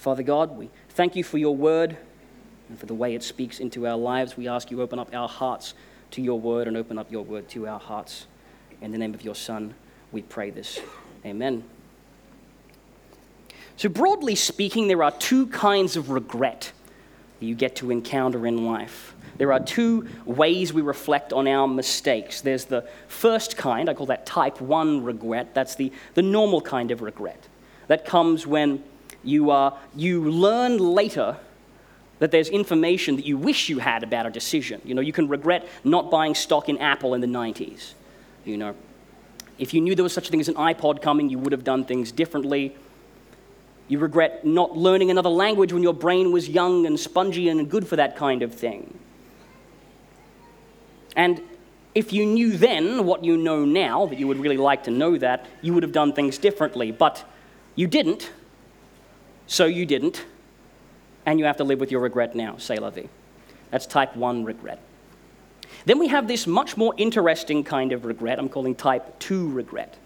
Father God, we thank you for your word and for the way it speaks into our lives. We ask you open up our hearts to your word and open up your word to our hearts. In the name of your Son, we pray this. Amen. So, broadly speaking, there are two kinds of regret that you get to encounter in life. There are two ways we reflect on our mistakes. There's the first kind, I call that type 1 regret. That's the, the normal kind of regret. That comes when you, uh, you learn later that there's information that you wish you had about a decision. You know, you can regret not buying stock in Apple in the 90s. You know, if you knew there was such a thing as an iPod coming, you would have done things differently. You regret not learning another language when your brain was young and spongy and good for that kind of thing. And if you knew then what you know now, that you would really like to know that, you would have done things differently. But you didn't, so you didn't, and you have to live with your regret now, say la vie. That's type 1 regret. Then we have this much more interesting kind of regret, I'm calling type 2 regret.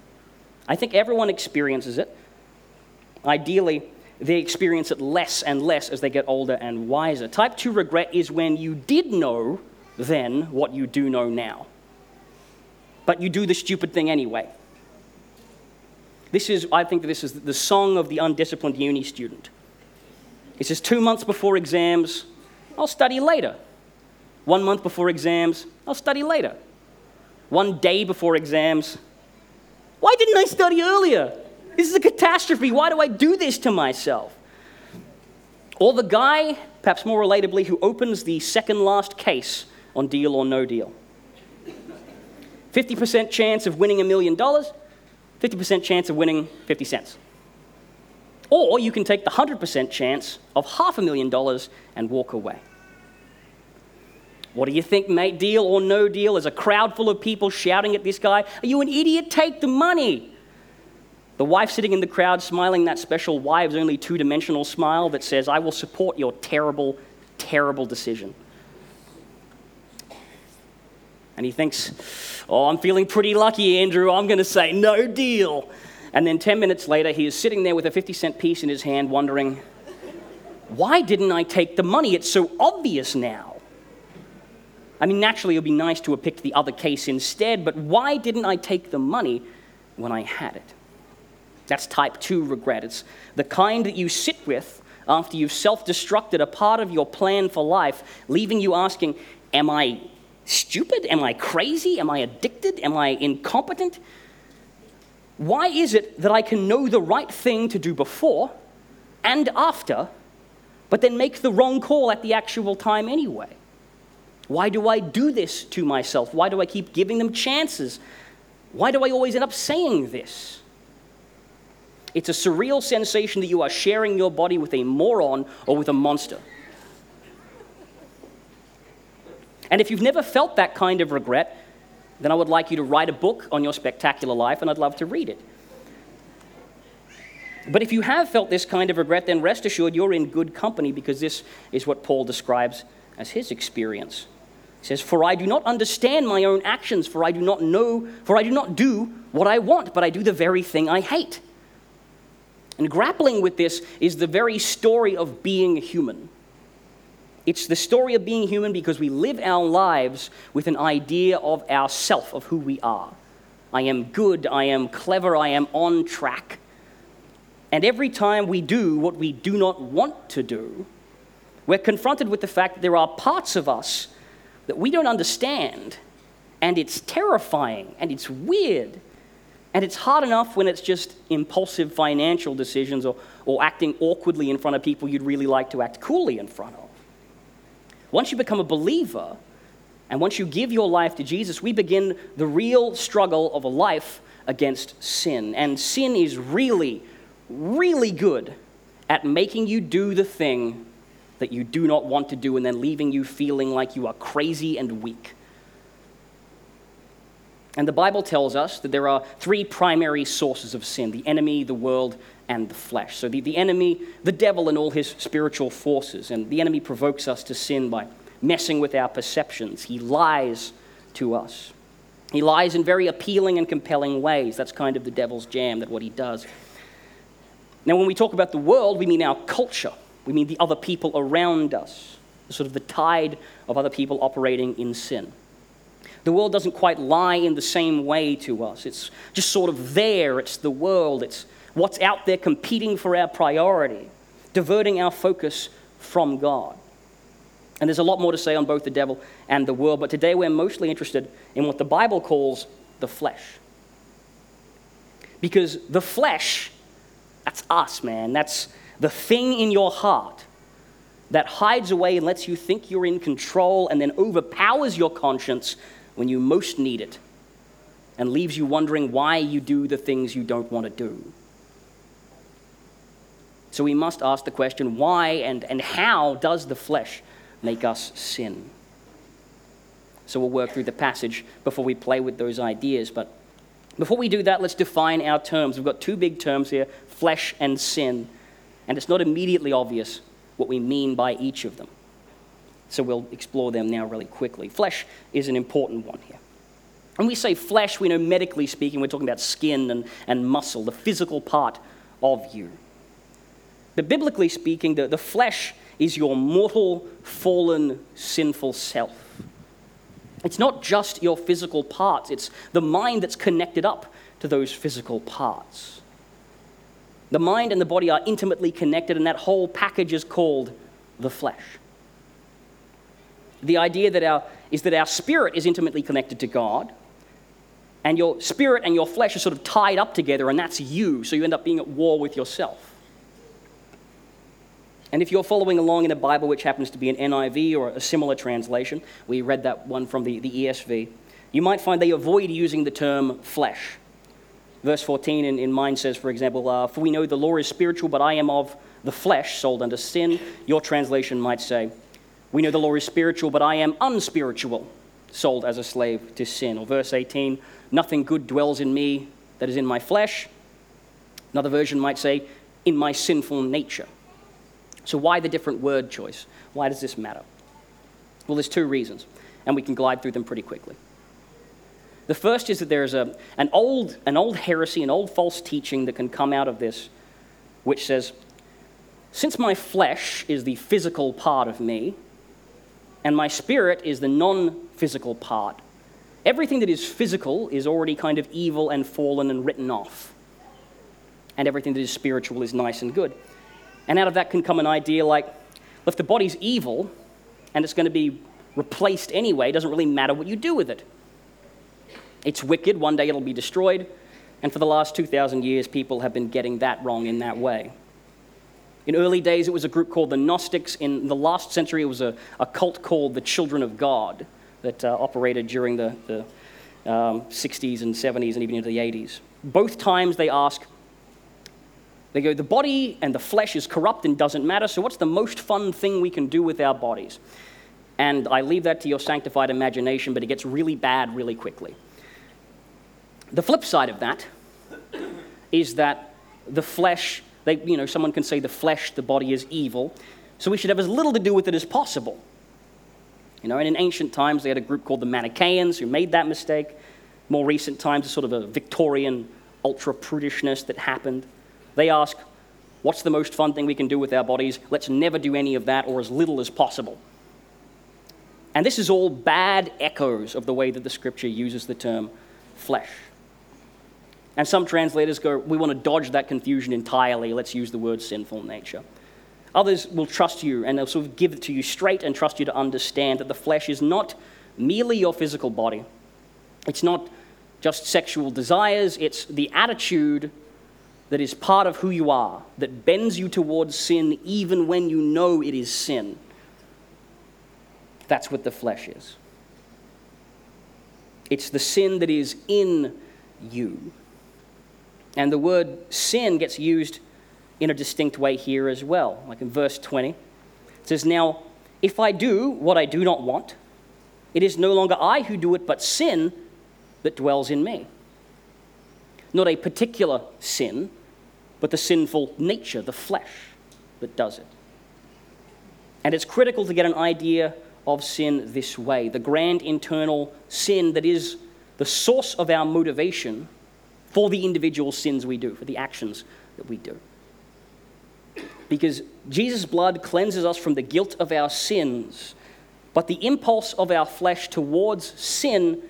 I think everyone experiences it. Ideally, they experience it less and less as they get older and wiser. Type 2 regret is when you did know then what you do know now, but you do the stupid thing anyway. This is, I think this is the song of the undisciplined uni student. It says, two months before exams, I'll study later. One month before exams, I'll study later. One day before exams, why didn't I study earlier? This is a catastrophe. Why do I do this to myself? Or the guy, perhaps more relatably, who opens the second last case on deal or no deal. 50% chance of winning a million dollars, 50% chance of winning 50 cents. Or you can take the 100% chance of half a million dollars and walk away. What do you think, mate? Deal or no deal? There's a crowd full of people shouting at this guy. Are you an idiot? Take the money. The wife sitting in the crowd smiling that special wives only two dimensional smile that says, I will support your terrible, terrible decision. And he thinks, Oh, I'm feeling pretty lucky, Andrew. I'm going to say no deal. And then 10 minutes later, he is sitting there with a 50 cent piece in his hand, wondering, Why didn't I take the money? It's so obvious now. I mean, naturally, it would be nice to have picked the other case instead, but why didn't I take the money when I had it? That's type 2 regret. It's the kind that you sit with after you've self destructed a part of your plan for life, leaving you asking, Am I stupid? Am I crazy? Am I addicted? Am I incompetent? Why is it that I can know the right thing to do before and after, but then make the wrong call at the actual time anyway? Why do I do this to myself? Why do I keep giving them chances? Why do I always end up saying this? It's a surreal sensation that you are sharing your body with a moron or with a monster. And if you've never felt that kind of regret, then I would like you to write a book on your spectacular life, and I'd love to read it. But if you have felt this kind of regret, then rest assured you're in good company because this is what Paul describes as his experience. He says, For I do not understand my own actions, for I do not know, for I do not do what I want, but I do the very thing I hate. And grappling with this is the very story of being human. It's the story of being human because we live our lives with an idea of ourself, of who we are. I am good, I am clever, I am on track. And every time we do what we do not want to do, we're confronted with the fact that there are parts of us that we don't understand, and it's terrifying, and it's weird, and it's hard enough when it's just impulsive financial decisions or, or acting awkwardly in front of people you'd really like to act coolly in front of. Once you become a believer, and once you give your life to Jesus, we begin the real struggle of a life against sin. And sin is really, really good at making you do the thing that you do not want to do and then leaving you feeling like you are crazy and weak. And the Bible tells us that there are three primary sources of sin the enemy, the world, and the flesh. So the, the enemy, the devil, and all his spiritual forces. And the enemy provokes us to sin by messing with our perceptions. He lies to us. He lies in very appealing and compelling ways. That's kind of the devil's jam, that what he does. Now, when we talk about the world, we mean our culture, we mean the other people around us, sort of the tide of other people operating in sin. The world doesn't quite lie in the same way to us. It's just sort of there. It's the world. It's what's out there competing for our priority, diverting our focus from God. And there's a lot more to say on both the devil and the world, but today we're mostly interested in what the Bible calls the flesh. Because the flesh, that's us, man. That's the thing in your heart that hides away and lets you think you're in control and then overpowers your conscience when you most need it and leaves you wondering why you do the things you don't want to do. So we must ask the question why and, and how does the flesh make us sin? So we'll work through the passage before we play with those ideas. But before we do that, let's define our terms. We've got two big terms here flesh and sin. And it's not immediately obvious what we mean by each of them. So we'll explore them now really quickly. Flesh is an important one here. When we say flesh, we know medically speaking, we're talking about skin and, and muscle, the physical part of you. But biblically speaking, the, the flesh is your mortal, fallen, sinful self. It's not just your physical parts, it's the mind that's connected up to those physical parts. The mind and the body are intimately connected, and that whole package is called the flesh. The idea that our, is that our spirit is intimately connected to God, and your spirit and your flesh are sort of tied up together, and that's you, so you end up being at war with yourself. And if you're following along in a Bible which happens to be an NIV or a similar translation, we read that one from the, the ESV, you might find they avoid using the term flesh. Verse 14 in, in mine says, for example, uh, For we know the law is spiritual, but I am of the flesh, sold under sin. Your translation might say, We know the law is spiritual, but I am unspiritual, sold as a slave to sin. Or verse 18, Nothing good dwells in me that is in my flesh. Another version might say, In my sinful nature. So, why the different word choice? Why does this matter? Well, there's two reasons, and we can glide through them pretty quickly. The first is that there's a, an, old, an old heresy, an old false teaching that can come out of this, which says, since my flesh is the physical part of me, and my spirit is the non physical part, everything that is physical is already kind of evil and fallen and written off. And everything that is spiritual is nice and good. And out of that can come an idea like, if the body's evil and it's going to be replaced anyway, it doesn't really matter what you do with it. It's wicked, one day it'll be destroyed. And for the last 2,000 years, people have been getting that wrong in that way. In early days, it was a group called the Gnostics. In the last century, it was a, a cult called the Children of God that uh, operated during the, the um, 60s and 70s and even into the 80s. Both times they ask, they go, the body and the flesh is corrupt and doesn't matter, so what's the most fun thing we can do with our bodies? And I leave that to your sanctified imagination, but it gets really bad really quickly. The flip side of that is that the flesh, they, you know, someone can say the flesh, the body is evil, so we should have as little to do with it as possible. You know, and in ancient times, they had a group called the Manichaeans who made that mistake. More recent times, a sort of a Victorian ultra prudishness that happened. They ask, What's the most fun thing we can do with our bodies? Let's never do any of that or as little as possible. And this is all bad echoes of the way that the scripture uses the term flesh. And some translators go, we want to dodge that confusion entirely. Let's use the word sinful nature. Others will trust you and they'll sort of give it to you straight and trust you to understand that the flesh is not merely your physical body. It's not just sexual desires, it's the attitude that is part of who you are, that bends you towards sin even when you know it is sin. That's what the flesh is. It's the sin that is in you. And the word sin gets used in a distinct way here as well. Like in verse 20, it says, Now, if I do what I do not want, it is no longer I who do it, but sin that dwells in me not a particular sin, but the sinful nature, the flesh, that does it. And it's critical to get an idea of sin this way the grand internal sin that is the source of our motivation for the individual sins we do, for the actions that we do. because Jesus' blood cleanses us from the guilt of our sins. But the impulse of our flesh towards sin,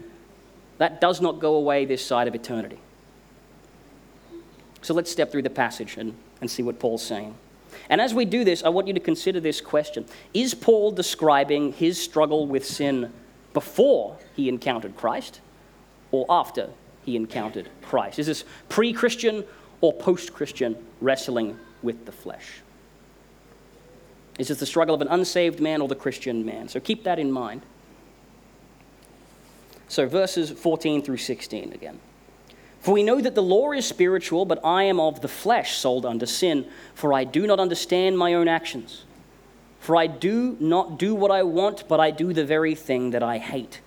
that does not go away this side of eternity. So let's step through the passage and, and see what Paul's saying. And as we do this, I want you to consider this question Is Paul describing his struggle with sin before he encountered Christ or after he encountered Christ? Is this pre Christian or post Christian wrestling with the flesh? Is this the struggle of an unsaved man or the Christian man? So keep that in mind. So, verses 14 through 16 again. For we know that the law is spiritual, but I am of the flesh, sold under sin, for I do not understand my own actions. For I do not do what I want, but I do the very thing that I hate.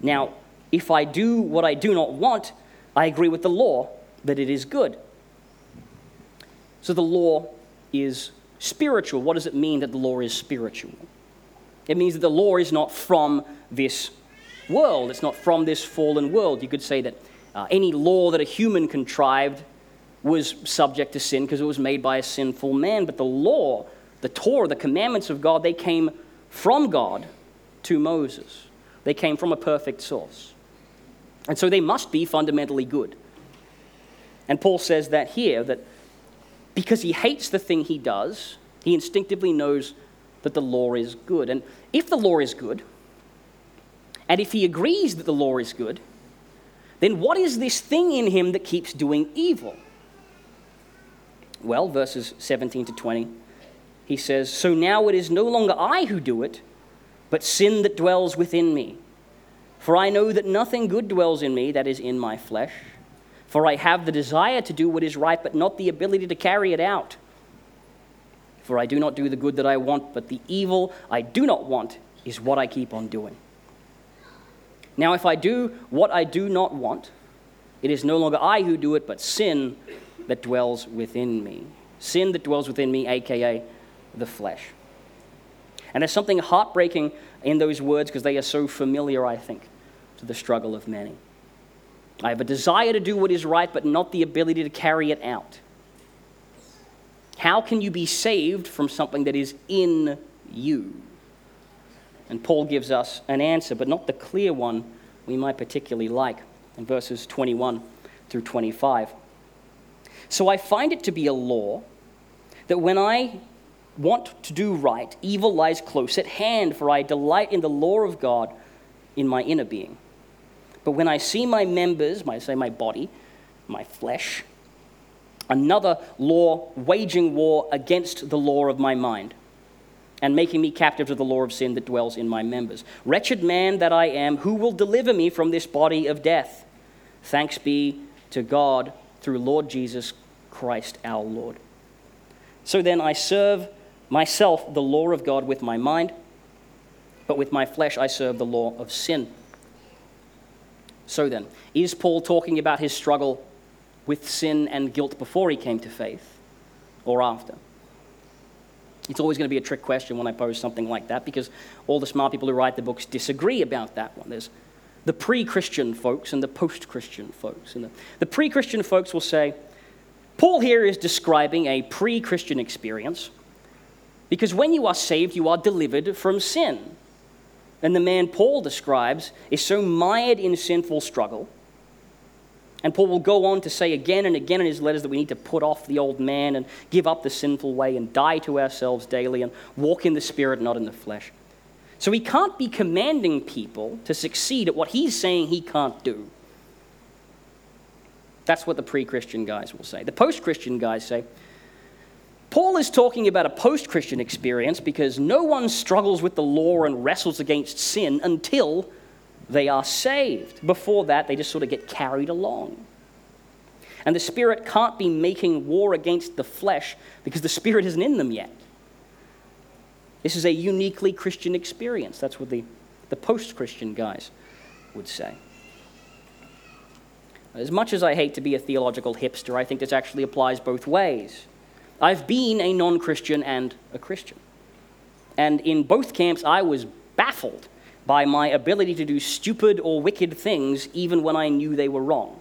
Now, if I do what I do not want, I agree with the law that it is good. So the law is spiritual. What does it mean that the law is spiritual? It means that the law is not from this world, it's not from this fallen world. You could say that uh, any law that a human contrived was subject to sin because it was made by a sinful man. But the law, the Torah, the commandments of God, they came from God to Moses. They came from a perfect source. And so they must be fundamentally good. And Paul says that here, that because he hates the thing he does, he instinctively knows that the law is good. And if the law is good, and if he agrees that the law is good, then what is this thing in him that keeps doing evil? Well, verses 17 to 20, he says, So now it is no longer I who do it, but sin that dwells within me. For I know that nothing good dwells in me, that is, in my flesh. For I have the desire to do what is right, but not the ability to carry it out. For I do not do the good that I want, but the evil I do not want is what I keep on doing. Now, if I do what I do not want, it is no longer I who do it, but sin that dwells within me. Sin that dwells within me, aka the flesh. And there's something heartbreaking in those words because they are so familiar, I think, to the struggle of many. I have a desire to do what is right, but not the ability to carry it out. How can you be saved from something that is in you? And Paul gives us an answer, but not the clear one we might particularly like in verses 21 through 25. So I find it to be a law that when I want to do right, evil lies close at hand, for I delight in the law of God in my inner being. But when I see my members, I say my body, my flesh, another law waging war against the law of my mind and making me captive to the law of sin that dwells in my members. Wretched man that I am, who will deliver me from this body of death? Thanks be to God through Lord Jesus Christ our Lord. So then I serve myself the law of God with my mind, but with my flesh I serve the law of sin. So then, is Paul talking about his struggle with sin and guilt before he came to faith or after? It's always going to be a trick question when I pose something like that because all the smart people who write the books disagree about that one. There's the pre Christian folks and the post Christian folks. And the, the pre Christian folks will say, Paul here is describing a pre Christian experience because when you are saved, you are delivered from sin. And the man Paul describes is so mired in sinful struggle and Paul will go on to say again and again in his letters that we need to put off the old man and give up the sinful way and die to ourselves daily and walk in the spirit, not in the flesh. So he can't be commanding people to succeed at what he's saying he can't do. That's what the pre Christian guys will say. The post Christian guys say, Paul is talking about a post Christian experience because no one struggles with the law and wrestles against sin until they are saved. Before that, they just sort of get carried along. And the Spirit can't be making war against the flesh because the Spirit isn't in them yet. This is a uniquely Christian experience. That's what the, the post Christian guys would say. As much as I hate to be a theological hipster, I think this actually applies both ways. I've been a non Christian and a Christian. And in both camps, I was baffled by my ability to do stupid or wicked things even when I knew they were wrong.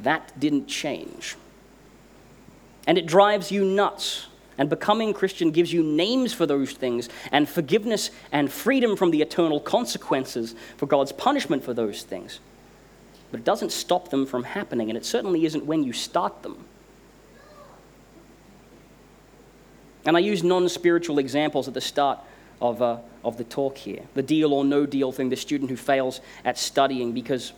That didn't change. and it drives you nuts. And becoming Christian gives you names for those things and forgiveness and freedom from the eternal consequences for God's punishment for those things. But it doesn't stop them from happening, and it certainly isn't when you start them. And I use non spiritual examples at the start of, uh, of the talk here the deal or no deal thing, the student who fails at studying, because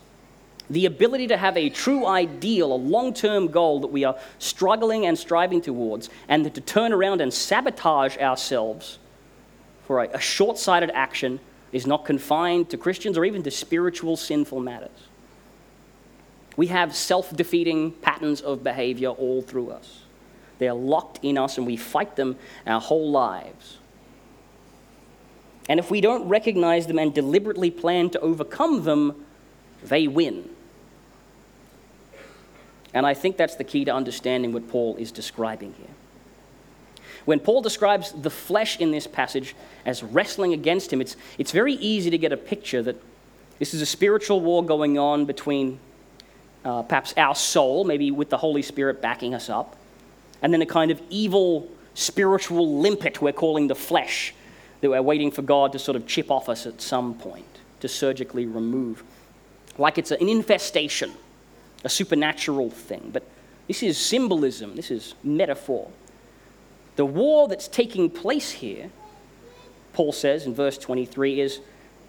the ability to have a true ideal, a long term goal that we are struggling and striving towards, and to turn around and sabotage ourselves for a, a short sighted action is not confined to Christians or even to spiritual sinful matters. We have self defeating patterns of behavior all through us. They're locked in us and we fight them our whole lives. And if we don't recognize them and deliberately plan to overcome them, they win. And I think that's the key to understanding what Paul is describing here. When Paul describes the flesh in this passage as wrestling against him, it's, it's very easy to get a picture that this is a spiritual war going on between uh, perhaps our soul, maybe with the Holy Spirit backing us up, and then a kind of evil spiritual limpet we're calling the flesh that we're waiting for God to sort of chip off us at some point, to surgically remove. Like it's an infestation a supernatural thing. But this is symbolism, this is metaphor. The war that's taking place here, Paul says in verse 23, is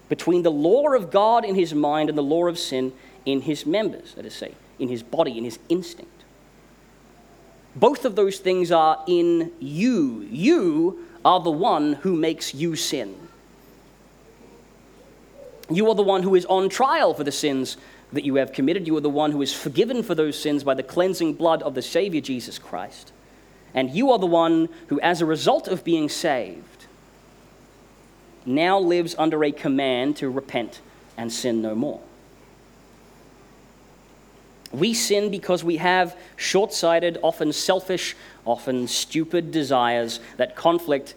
between the law of God in his mind and the law of sin in his members, let us say, in his body, in his instinct. Both of those things are in you. You are the one who makes you sin. You are the one who is on trial for the sins that you have committed. You are the one who is forgiven for those sins by the cleansing blood of the Savior Jesus Christ. And you are the one who, as a result of being saved, now lives under a command to repent and sin no more. We sin because we have short sighted, often selfish, often stupid desires that conflict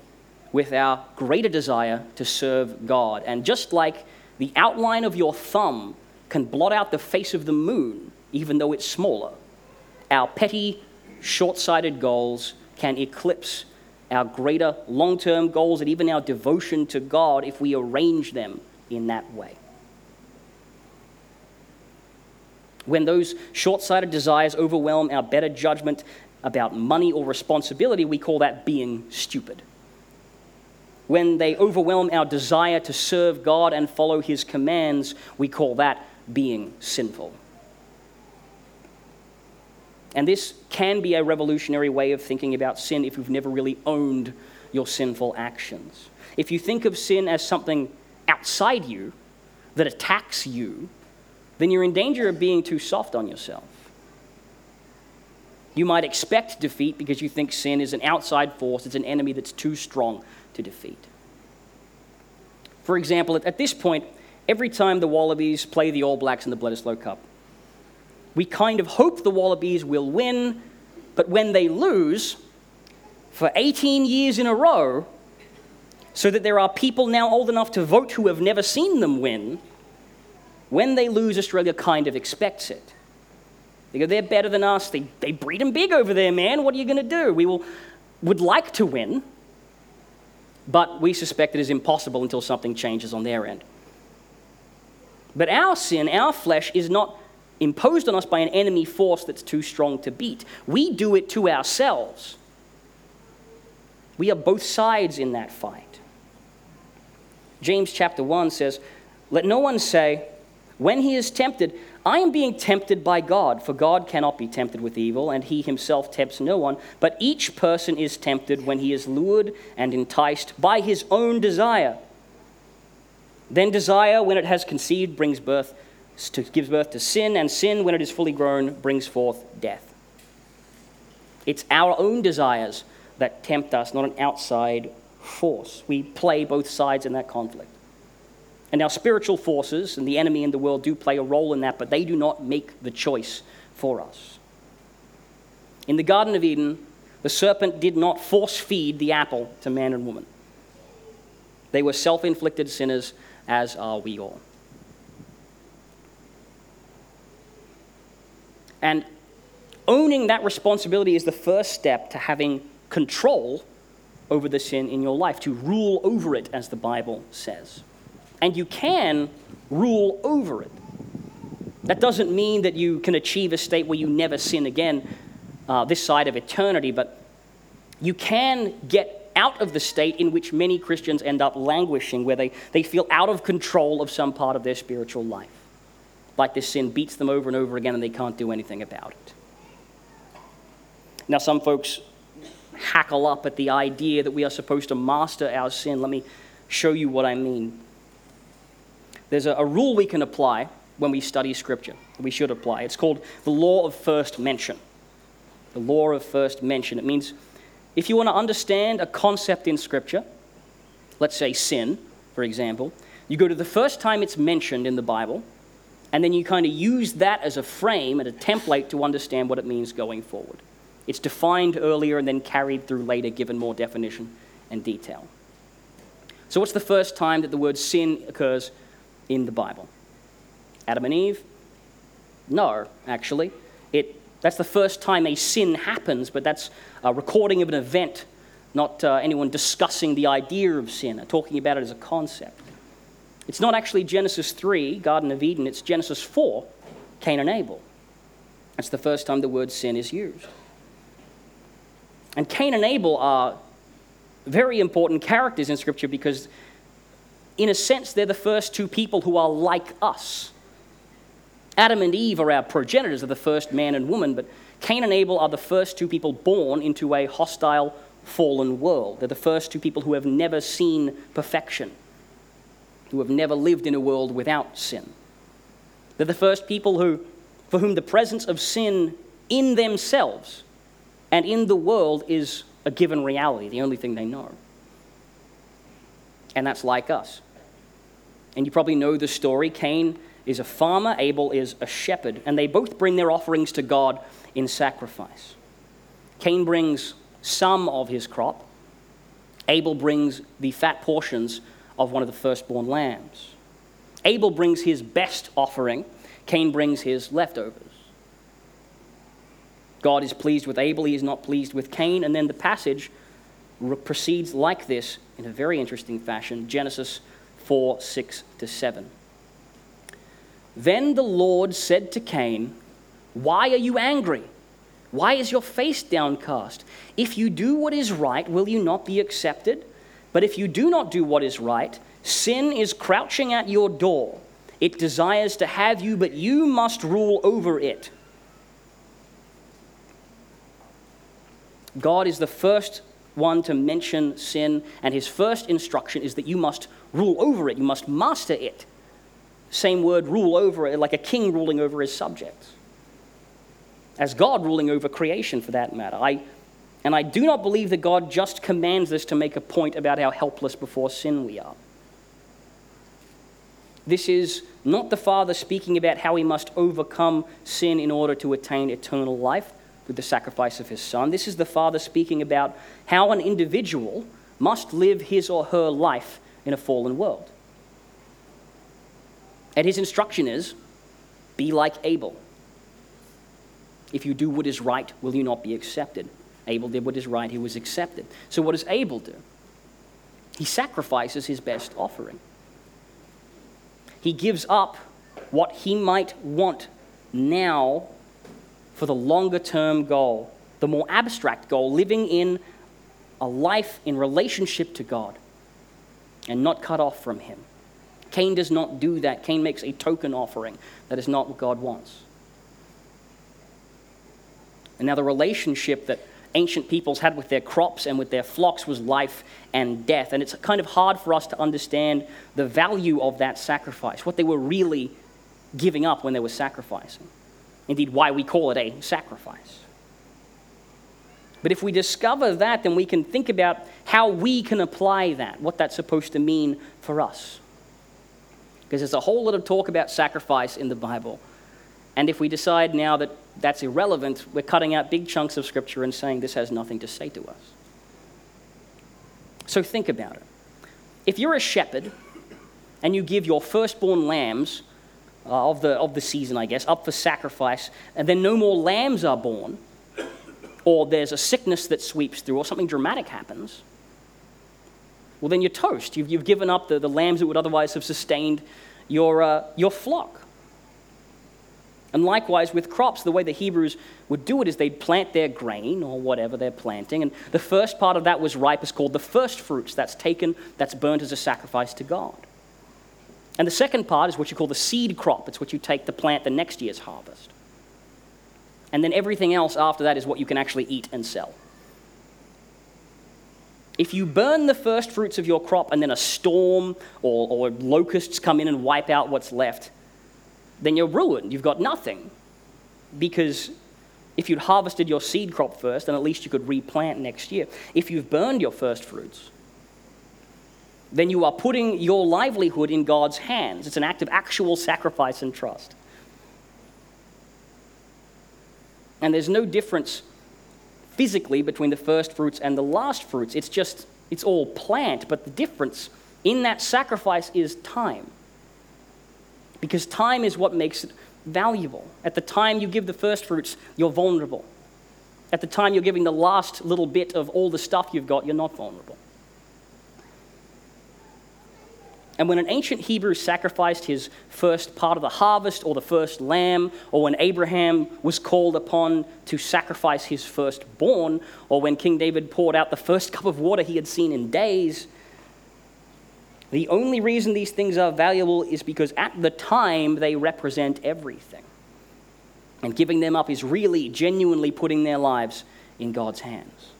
with our greater desire to serve God. And just like the outline of your thumb can blot out the face of the moon, even though it's smaller. Our petty, short sighted goals can eclipse our greater long term goals and even our devotion to God if we arrange them in that way. When those short sighted desires overwhelm our better judgment about money or responsibility, we call that being stupid. When they overwhelm our desire to serve God and follow His commands, we call that being sinful. And this can be a revolutionary way of thinking about sin if you've never really owned your sinful actions. If you think of sin as something outside you that attacks you, then you're in danger of being too soft on yourself. You might expect defeat because you think sin is an outside force, it's an enemy that's too strong to defeat. For example, at this point, every time the Wallabies play the All Blacks in the Bledisloe Cup. We kind of hope the Wallabies will win, but when they lose for 18 years in a row, so that there are people now old enough to vote who have never seen them win, when they lose, Australia kind of expects it. They go, they're better than us. They, they breed them big over there, man. What are you going to do? We will, would like to win, but we suspect it is impossible until something changes on their end. But our sin, our flesh, is not imposed on us by an enemy force that's too strong to beat. We do it to ourselves. We are both sides in that fight. James chapter 1 says, Let no one say, when he is tempted, I am being tempted by God, for God cannot be tempted with evil, and he himself tempts no one. But each person is tempted when he is lured and enticed by his own desire. Then desire, when it has conceived, brings birth to, gives birth to sin, and sin, when it is fully grown, brings forth death. It's our own desires that tempt us, not an outside force. We play both sides in that conflict. And our spiritual forces and the enemy in the world do play a role in that, but they do not make the choice for us. In the Garden of Eden, the serpent did not force feed the apple to man and woman. They were self inflicted sinners as are we all. And owning that responsibility is the first step to having control over the sin in your life, to rule over it, as the Bible says. And you can rule over it. That doesn't mean that you can achieve a state where you never sin again uh, this side of eternity, but you can get out of the state in which many Christians end up languishing, where they, they feel out of control of some part of their spiritual life. Like this sin beats them over and over again and they can't do anything about it. Now, some folks hackle up at the idea that we are supposed to master our sin. Let me show you what I mean. There's a, a rule we can apply when we study Scripture, we should apply. It's called the law of first mention. The law of first mention. It means if you want to understand a concept in Scripture, let's say sin, for example, you go to the first time it's mentioned in the Bible, and then you kind of use that as a frame and a template to understand what it means going forward. It's defined earlier and then carried through later, given more definition and detail. So, what's the first time that the word sin occurs in the Bible? Adam and Eve? No, actually. It, that's the first time a sin happens, but that's a recording of an event, not uh, anyone discussing the idea of sin, or talking about it as a concept. It's not actually Genesis 3, Garden of Eden, it's Genesis 4, Cain and Abel. That's the first time the word sin is used. And Cain and Abel are very important characters in Scripture because, in a sense, they're the first two people who are like us. Adam and Eve are our progenitors of the first man and woman, but Cain and Abel are the first two people born into a hostile, fallen world. They're the first two people who have never seen perfection, who have never lived in a world without sin. They're the first people who, for whom the presence of sin in themselves and in the world is a given reality, the only thing they know. And that's like us. And you probably know the story. Cain is a farmer, Abel is a shepherd, and they both bring their offerings to God in sacrifice. Cain brings some of his crop, Abel brings the fat portions of one of the firstborn lambs. Abel brings his best offering, Cain brings his leftovers. God is pleased with Abel, he is not pleased with Cain, and then the passage proceeds like this in a very interesting fashion Genesis 4 6 to 7. Then the Lord said to Cain, Why are you angry? Why is your face downcast? If you do what is right, will you not be accepted? But if you do not do what is right, sin is crouching at your door. It desires to have you, but you must rule over it. God is the first one to mention sin, and his first instruction is that you must rule over it, you must master it. Same word, rule over it, like a king ruling over his subjects. As God ruling over creation, for that matter. I, and I do not believe that God just commands this to make a point about how helpless before sin we are. This is not the Father speaking about how he must overcome sin in order to attain eternal life with the sacrifice of his Son. This is the Father speaking about how an individual must live his or her life in a fallen world. And his instruction is be like Abel. If you do what is right, will you not be accepted? Abel did what is right, he was accepted. So, what does Abel do? He sacrifices his best offering. He gives up what he might want now for the longer term goal, the more abstract goal, living in a life in relationship to God and not cut off from Him. Cain does not do that. Cain makes a token offering. That is not what God wants. And now, the relationship that ancient peoples had with their crops and with their flocks was life and death. And it's kind of hard for us to understand the value of that sacrifice, what they were really giving up when they were sacrificing. Indeed, why we call it a sacrifice. But if we discover that, then we can think about how we can apply that, what that's supposed to mean for us. Because there's a whole lot of talk about sacrifice in the Bible. And if we decide now that that's irrelevant, we're cutting out big chunks of Scripture and saying this has nothing to say to us. So think about it. If you're a shepherd and you give your firstborn lambs uh, of, the, of the season, I guess, up for sacrifice, and then no more lambs are born, or there's a sickness that sweeps through, or something dramatic happens, well, then you're toast. You've, you've given up the, the lambs that would otherwise have sustained your, uh, your flock. And likewise with crops, the way the Hebrews would do it is they'd plant their grain or whatever they're planting, and the first part of that was ripe is called the first fruits. That's taken, that's burnt as a sacrifice to God. And the second part is what you call the seed crop. It's what you take to plant the next year's harvest. And then everything else after that is what you can actually eat and sell. If you burn the first fruits of your crop and then a storm or, or locusts come in and wipe out what's left, then you're ruined. You've got nothing. Because if you'd harvested your seed crop first, then at least you could replant next year. If you've burned your first fruits, then you are putting your livelihood in God's hands. It's an act of actual sacrifice and trust. And there's no difference physically between the first fruits and the last fruits. It's just, it's all plant, but the difference in that sacrifice is time. Because time is what makes it valuable. At the time you give the first fruits, you're vulnerable. At the time you're giving the last little bit of all the stuff you've got, you're not vulnerable. And when an ancient Hebrew sacrificed his first part of the harvest or the first lamb, or when Abraham was called upon to sacrifice his firstborn, or when King David poured out the first cup of water he had seen in days, the only reason these things are valuable is because at the time they represent everything. And giving them up is really, genuinely putting their lives in God's hands.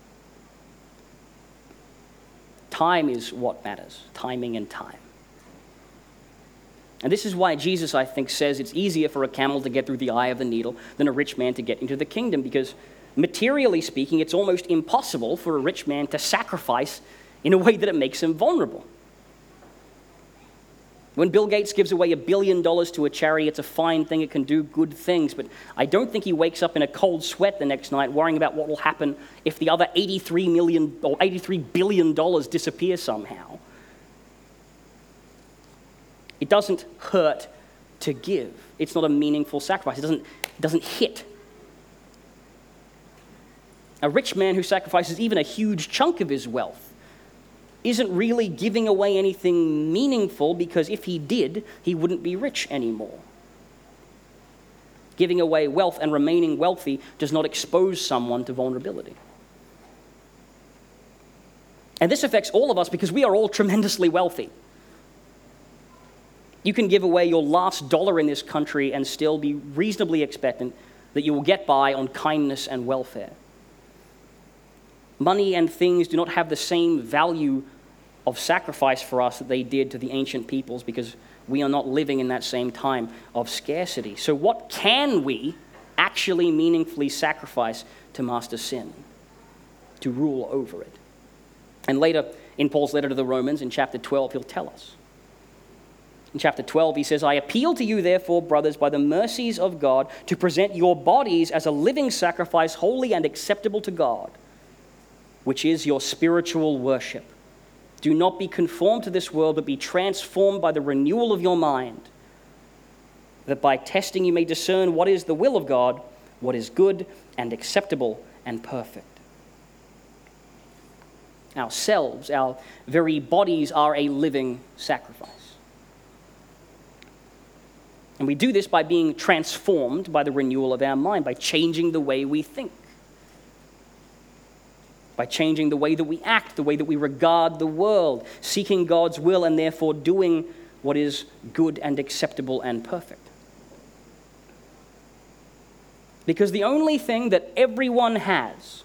Time is what matters timing and time. And this is why Jesus, I think, says it's easier for a camel to get through the eye of the needle than a rich man to get into the kingdom, because materially speaking, it's almost impossible for a rich man to sacrifice in a way that it makes him vulnerable. When Bill Gates gives away a billion dollars to a charity, it's a fine thing, it can do good things, but I don't think he wakes up in a cold sweat the next night worrying about what will happen if the other 83 million or 83 billion dollars disappear somehow. It doesn't hurt to give. It's not a meaningful sacrifice. It doesn't, it doesn't hit. A rich man who sacrifices even a huge chunk of his wealth isn't really giving away anything meaningful because if he did, he wouldn't be rich anymore. Giving away wealth and remaining wealthy does not expose someone to vulnerability. And this affects all of us because we are all tremendously wealthy. You can give away your last dollar in this country and still be reasonably expectant that you will get by on kindness and welfare. Money and things do not have the same value of sacrifice for us that they did to the ancient peoples because we are not living in that same time of scarcity. So, what can we actually meaningfully sacrifice to master sin, to rule over it? And later in Paul's letter to the Romans, in chapter 12, he'll tell us. In chapter 12, he says, I appeal to you, therefore, brothers, by the mercies of God, to present your bodies as a living sacrifice, holy and acceptable to God, which is your spiritual worship. Do not be conformed to this world, but be transformed by the renewal of your mind, that by testing you may discern what is the will of God, what is good and acceptable and perfect. Ourselves, our very bodies, are a living sacrifice. And we do this by being transformed by the renewal of our mind, by changing the way we think, by changing the way that we act, the way that we regard the world, seeking God's will, and therefore doing what is good and acceptable and perfect. Because the only thing that everyone has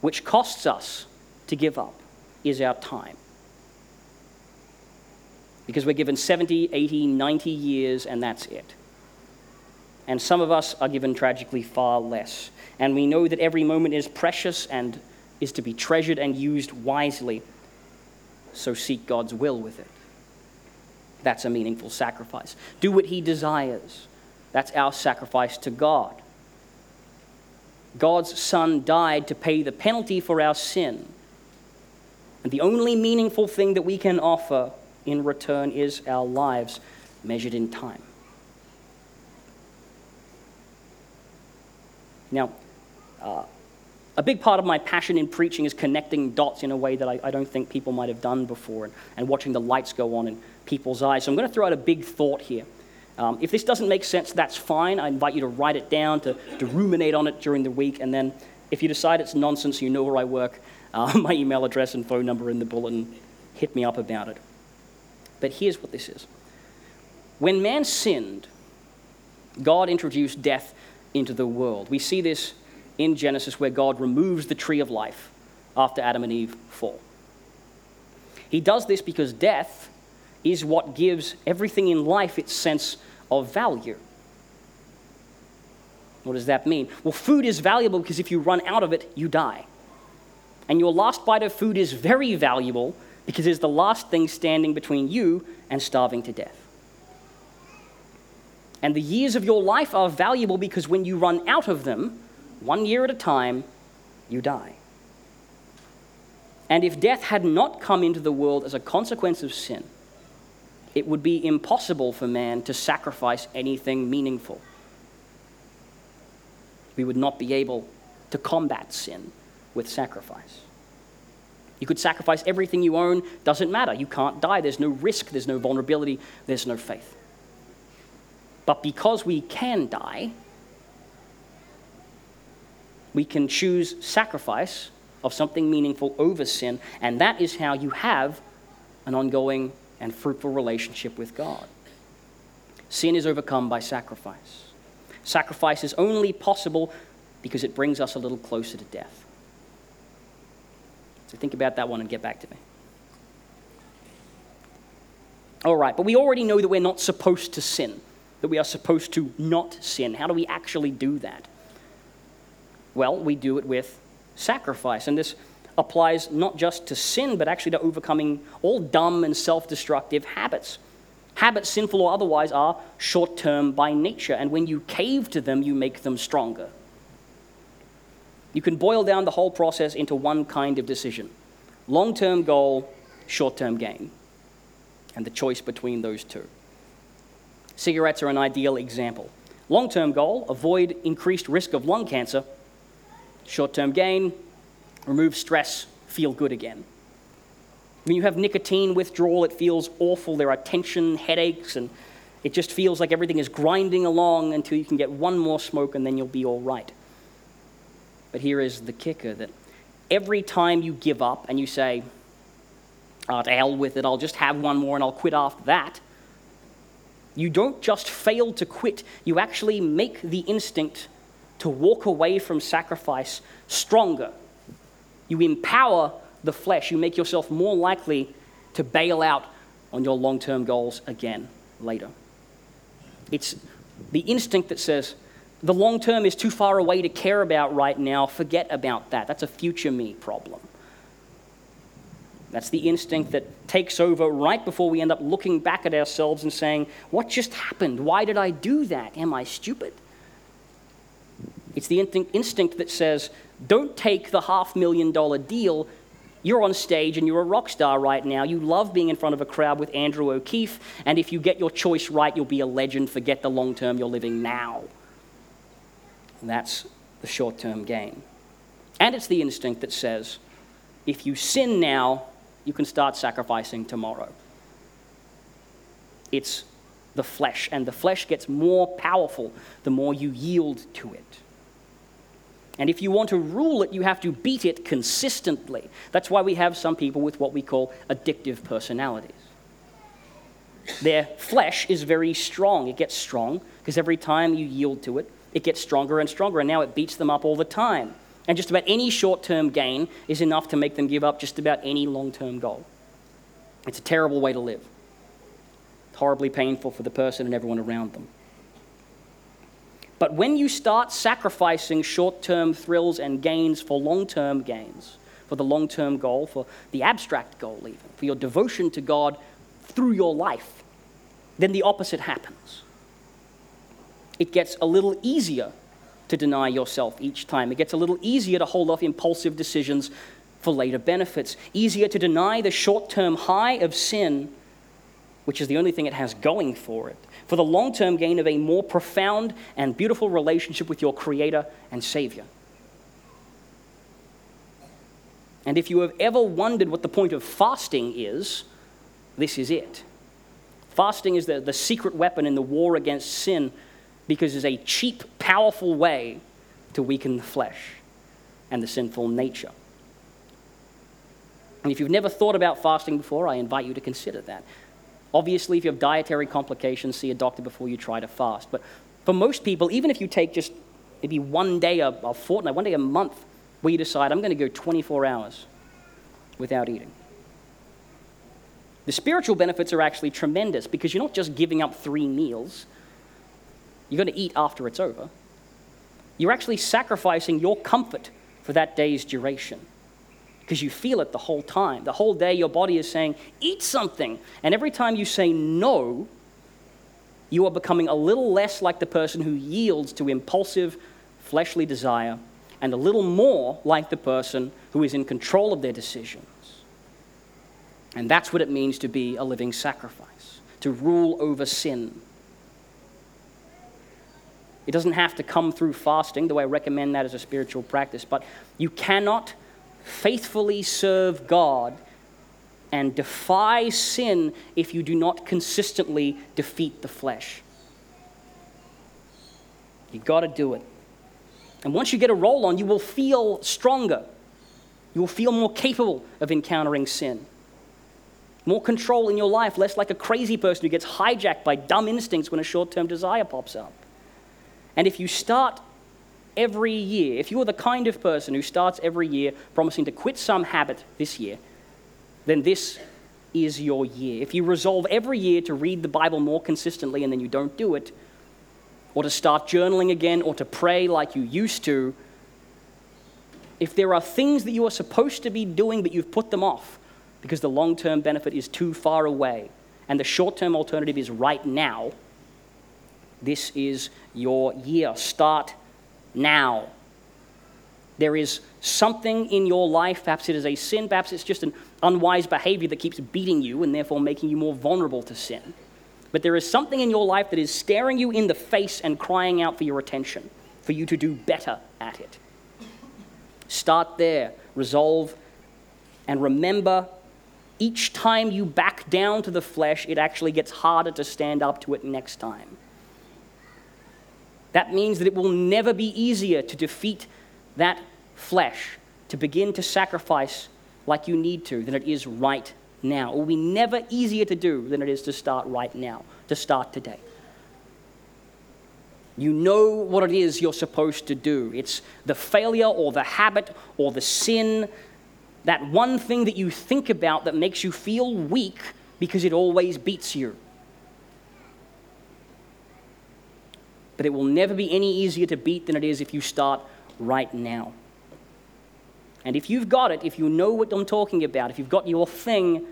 which costs us to give up is our time because we're given 70, 80, 90 years, and that's it. And some of us are given tragically far less. And we know that every moment is precious and is to be treasured and used wisely. So seek God's will with it. That's a meaningful sacrifice. Do what He desires. That's our sacrifice to God. God's Son died to pay the penalty for our sin. And the only meaningful thing that we can offer in return is our lives measured in time. Now, uh, a big part of my passion in preaching is connecting dots in a way that I, I don't think people might have done before and, and, watching the lights go on in people's eyes. So I'm going to throw out a big thought here. Um, if this doesn't make sense, that's fine. I invite you to write it down, to, to ruminate on it during the week, and then if you decide it's nonsense, you know where I work, uh, my email address and phone number in the bulletin. Hit me up about it. But here's what this is when man sinned, God introduced death into the world. We see this in Genesis where God removes the tree of life after Adam and Eve fall. He does this because death is what gives everything in life its sense of value. What does that mean? Well, food is valuable because if you run out of it, you die. And your last bite of food is very valuable because it's the last thing standing between you and starving to death. And the years of your life are valuable because when you run out of them, one year at a time, you die. And if death had not come into the world as a consequence of sin, it would be impossible for man to sacrifice anything meaningful. We would not be able to combat sin with sacrifice. You could sacrifice everything you own, doesn't matter. You can't die. There's no risk, there's no vulnerability, there's no faith. But because we can die, we can choose sacrifice of something meaningful over sin, and that is how you have an ongoing and fruitful relationship with God. Sin is overcome by sacrifice. Sacrifice is only possible because it brings us a little closer to death. So think about that one and get back to me. All right, but we already know that we're not supposed to sin, that we are supposed to not sin. How do we actually do that? Well, we do it with sacrifice. And this applies not just to sin, but actually to overcoming all dumb and self destructive habits. Habits, sinful or otherwise, are short term by nature, and when you cave to them, you make them stronger. You can boil down the whole process into one kind of decision long term goal, short term gain, and the choice between those two. Cigarettes are an ideal example. Long term goal, avoid increased risk of lung cancer. Short term gain, remove stress, feel good again. When you have nicotine withdrawal, it feels awful. There are tension, headaches, and it just feels like everything is grinding along until you can get one more smoke and then you'll be all right. But here is the kicker that every time you give up and you say, oh, to hell with it, I'll just have one more and I'll quit after that, you don't just fail to quit, you actually make the instinct to walk away from sacrifice stronger. You empower the flesh, you make yourself more likely to bail out on your long term goals again later. It's the instinct that says, the long term is too far away to care about right now. Forget about that. That's a future me problem. That's the instinct that takes over right before we end up looking back at ourselves and saying, What just happened? Why did I do that? Am I stupid? It's the instinct that says, Don't take the half million dollar deal. You're on stage and you're a rock star right now. You love being in front of a crowd with Andrew O'Keefe, and if you get your choice right, you'll be a legend. Forget the long term you're living now. And that's the short term gain. And it's the instinct that says if you sin now, you can start sacrificing tomorrow. It's the flesh, and the flesh gets more powerful the more you yield to it. And if you want to rule it, you have to beat it consistently. That's why we have some people with what we call addictive personalities. Their flesh is very strong. It gets strong because every time you yield to it, it gets stronger and stronger, and now it beats them up all the time. And just about any short term gain is enough to make them give up just about any long term goal. It's a terrible way to live. Horribly painful for the person and everyone around them. But when you start sacrificing short term thrills and gains for long term gains, for the long term goal, for the abstract goal, even, for your devotion to God through your life, then the opposite happens it gets a little easier to deny yourself each time. It gets a little easier to hold off impulsive decisions for later benefits, easier to deny the short term high of sin which is the only thing it has going for it, for the long term gain of a more profound and beautiful relationship with your Creator and Savior. And if you have ever wondered what the point of fasting is, this is it. Fasting is the, the secret weapon in the war against sin because it's a cheap, powerful way to weaken the flesh and the sinful nature. And if you've never thought about fasting before, I invite you to consider that. Obviously, if you have dietary complications, see a doctor before you try to fast. But for most people, even if you take just maybe one day a, a fortnight, one day a month, where you decide, I'm going to go 24 hours without eating. The spiritual benefits are actually tremendous because you're not just giving up three meals, you're going to eat after it's over. You're actually sacrificing your comfort for that day's duration because you feel it the whole time. The whole day, your body is saying, Eat something. And every time you say no, you are becoming a little less like the person who yields to impulsive fleshly desire and a little more like the person who is in control of their decisions. And that's what it means to be a living sacrifice, to rule over sin. It doesn't have to come through fasting, though I recommend that as a spiritual practice, but you cannot faithfully serve God and defy sin if you do not consistently defeat the flesh. You've got to do it. And once you get a roll on, you will feel stronger. You will feel more capable of encountering sin more control in your life, less like a crazy person who gets hijacked by dumb instincts when a short term desire pops up. And if you start every year, if you are the kind of person who starts every year promising to quit some habit this year, then this is your year. If you resolve every year to read the Bible more consistently and then you don't do it, or to start journaling again, or to pray like you used to, if there are things that you are supposed to be doing but you've put them off, because the long term benefit is too far away and the short term alternative is right now, this is your year. Start now. There is something in your life, perhaps it is a sin, perhaps it's just an unwise behavior that keeps beating you and therefore making you more vulnerable to sin. But there is something in your life that is staring you in the face and crying out for your attention, for you to do better at it. Start there, resolve, and remember each time you back down to the flesh, it actually gets harder to stand up to it next time. That means that it will never be easier to defeat that flesh, to begin to sacrifice like you need to, than it is right now. It will be never easier to do than it is to start right now, to start today. You know what it is you're supposed to do. It's the failure or the habit or the sin that one thing that you think about that makes you feel weak because it always beats you. But it will never be any easier to beat than it is if you start right now. And if you've got it, if you know what I'm talking about, if you've got your thing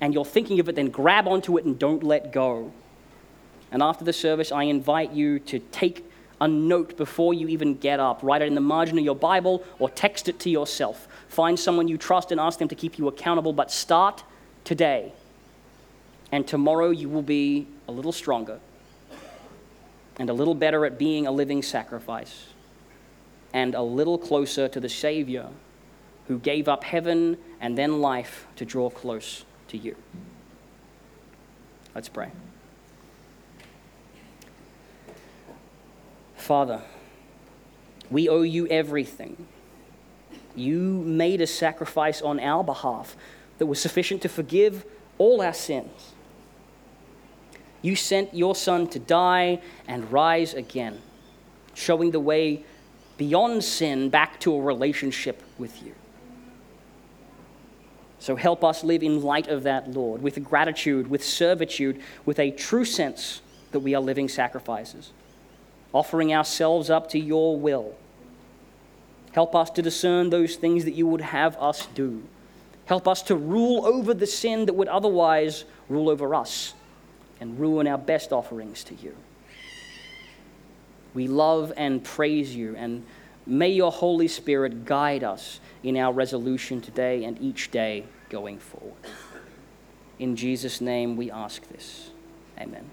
and you're thinking of it, then grab onto it and don't let go. And after the service, I invite you to take a note before you even get up. Write it in the margin of your Bible or text it to yourself. Find someone you trust and ask them to keep you accountable, but start today. And tomorrow you will be a little stronger and a little better at being a living sacrifice and a little closer to the Savior who gave up heaven and then life to draw close to you. Let's pray. Father, we owe you everything. You made a sacrifice on our behalf that was sufficient to forgive all our sins. You sent your Son to die and rise again, showing the way beyond sin back to a relationship with you. So help us live in light of that, Lord, with gratitude, with servitude, with a true sense that we are living sacrifices, offering ourselves up to your will Help us to discern those things that you would have us do. Help us to rule over the sin that would otherwise rule over us and ruin our best offerings to you. We love and praise you, and may your Holy Spirit guide us in our resolution today and each day going forward. In Jesus' name we ask this. Amen.